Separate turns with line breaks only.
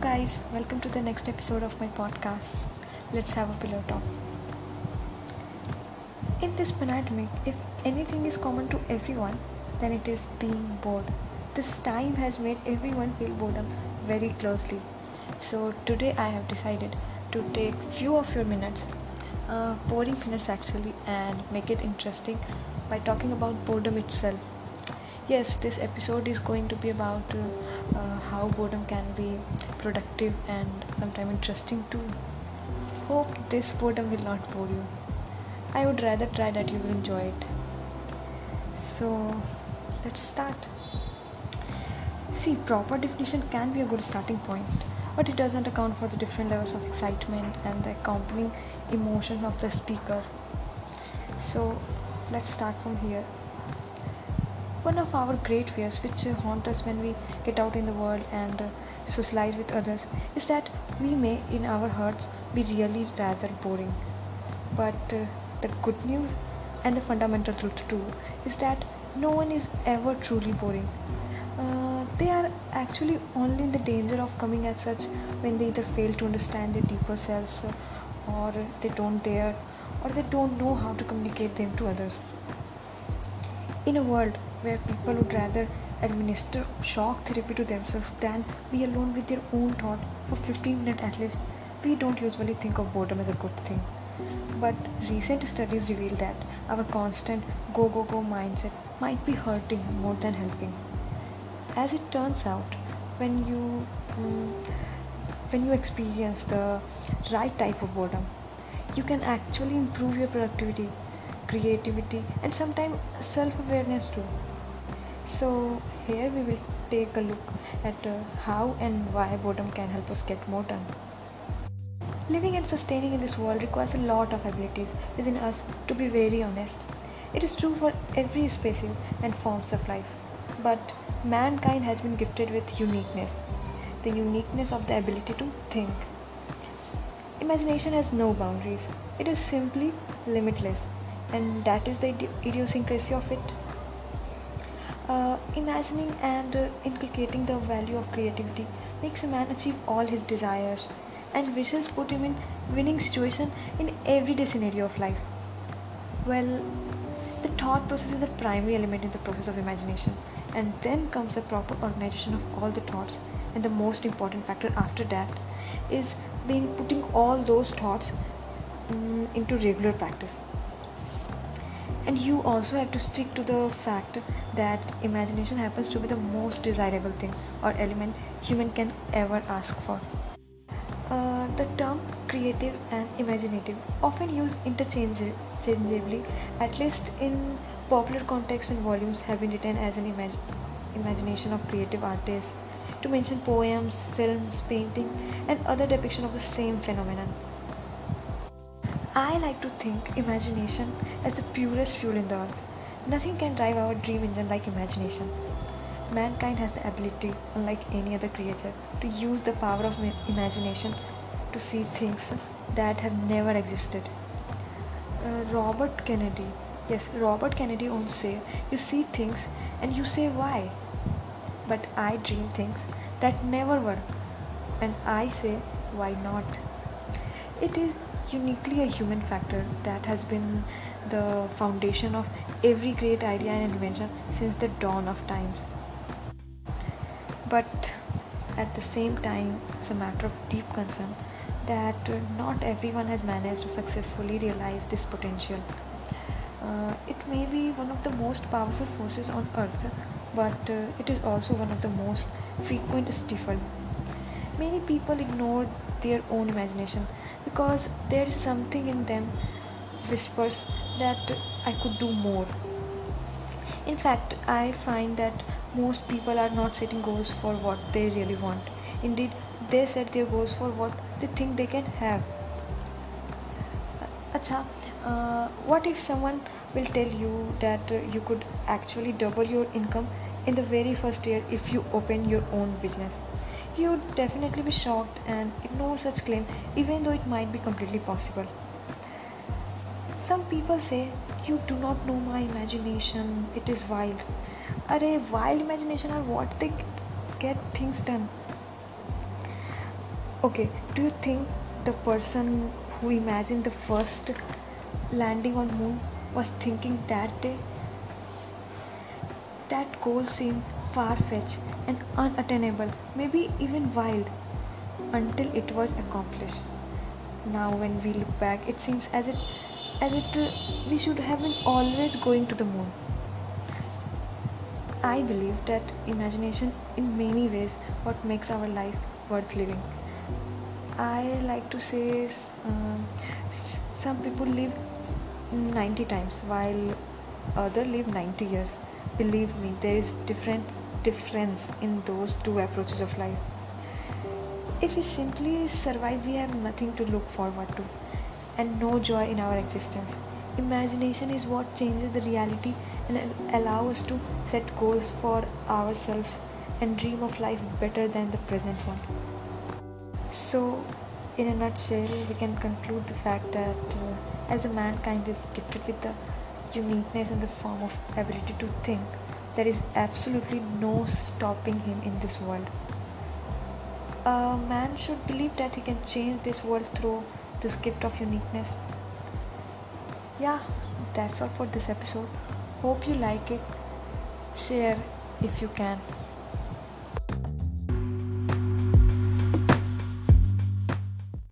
guys, welcome to the next episode of my podcast. Let's have a pillow talk. In this pandemic, if anything is common to everyone, then it is being bored. This time has made everyone feel boredom very closely. So today I have decided to take few of your minutes, uh, boring minutes actually, and make it interesting by talking about boredom itself. Yes, this episode is going to be about uh, uh, how boredom can be productive and sometimes interesting too. Hope this boredom will not bore you. I would rather try that you will enjoy it. So, let's start. See, proper definition can be a good starting point, but it doesn't account for the different levels of excitement and the accompanying emotion of the speaker. So, let's start from here. One of our great fears, which haunt us when we get out in the world and uh, socialize with others, is that we may, in our hearts, be really rather boring. But uh, the good news and the fundamental truth too is that no one is ever truly boring. Uh, they are actually only in the danger of coming as such when they either fail to understand their deeper selves uh, or they don't dare or they don't know how to communicate them to others. In a world where people would rather administer shock therapy to themselves than be alone with their own thought for 15 minutes at least, we don't usually think of boredom as a good thing. But recent studies reveal that our constant go go go mindset might be hurting more than helping. As it turns out, when you mm, when you experience the right type of boredom, you can actually improve your productivity, creativity, and sometimes self-awareness too. So here we will take a look at uh, how and why boredom can help us get more done. Living and sustaining in this world requires a lot of abilities within us to be very honest. It is true for every species and forms of life. But mankind has been gifted with uniqueness the uniqueness of the ability to think. Imagination has no boundaries, it is simply limitless, and that is the idiosyncrasy of it. Uh, imagining and uh, inculcating the value of creativity makes a man achieve all his desires and wishes put him in winning situation in everyday scenario of life. Well the thought process is the primary element in the process of imagination and then comes the proper organization of all the thoughts. And the most important factor after that is being putting all those thoughts um, into regular practice and you also have to stick to the fact that imagination happens to be the most desirable thing or element human can ever ask for uh, the term creative and imaginative often used interchangeably, at least in popular context and volumes have been written as an imag- imagination of creative artists, to mention poems, films, paintings, and other depiction of the same phenomenon. I like to think imagination as the purest fuel in the earth. Nothing can drive our dream engine like imagination. Mankind has the ability, unlike any other creature, to use the power of imagination to see things that have never existed. Uh, Robert Kennedy, yes, Robert Kennedy once said, You see things and you say why. But I dream things that never were, and I say why not. It is uniquely a human factor that has been the foundation of every great idea and invention since the dawn of times. But at the same time it's a matter of deep concern that not everyone has managed to successfully realize this potential. Uh, it may be one of the most powerful forces on earth but uh, it is also one of the most frequent stifled many people ignore their own imagination because there is something in them whispers that i could do more in fact i find that most people are not setting goals for what they really want. Indeed, they set their goals for what they think they can have. Acha, uh, what if someone will tell you that uh, you could actually double your income in the very first year if you open your own business? You would definitely be shocked and ignore such claim even though it might be completely possible. Some people say, You do not know my imagination, it is wild. Are wild imagination are what they get things done. Okay, do you think the person who imagined the first landing on moon was thinking that day? That goal seemed far-fetched and unattainable, maybe even wild, until it was accomplished. Now, when we look back, it seems as it as it uh, we should have been always going to the moon. I believe that imagination, in many ways, what makes our life worth living. I like to say um, some people live 90 times while other live 90 years. Believe me, there is different difference in those two approaches of life. If we simply survive, we have nothing to look forward to and no joy in our existence. Imagination is what changes the reality and allow us to set goals for ourselves and dream of life better than the present one. So, in a nutshell, we can conclude the fact that uh, as a mankind is gifted with the uniqueness in the form of ability to think, there is absolutely no stopping him in this world. A man should believe that he can change this world through this gift of uniqueness. Yeah, that's all for this episode. Hope you like it. Share if you can.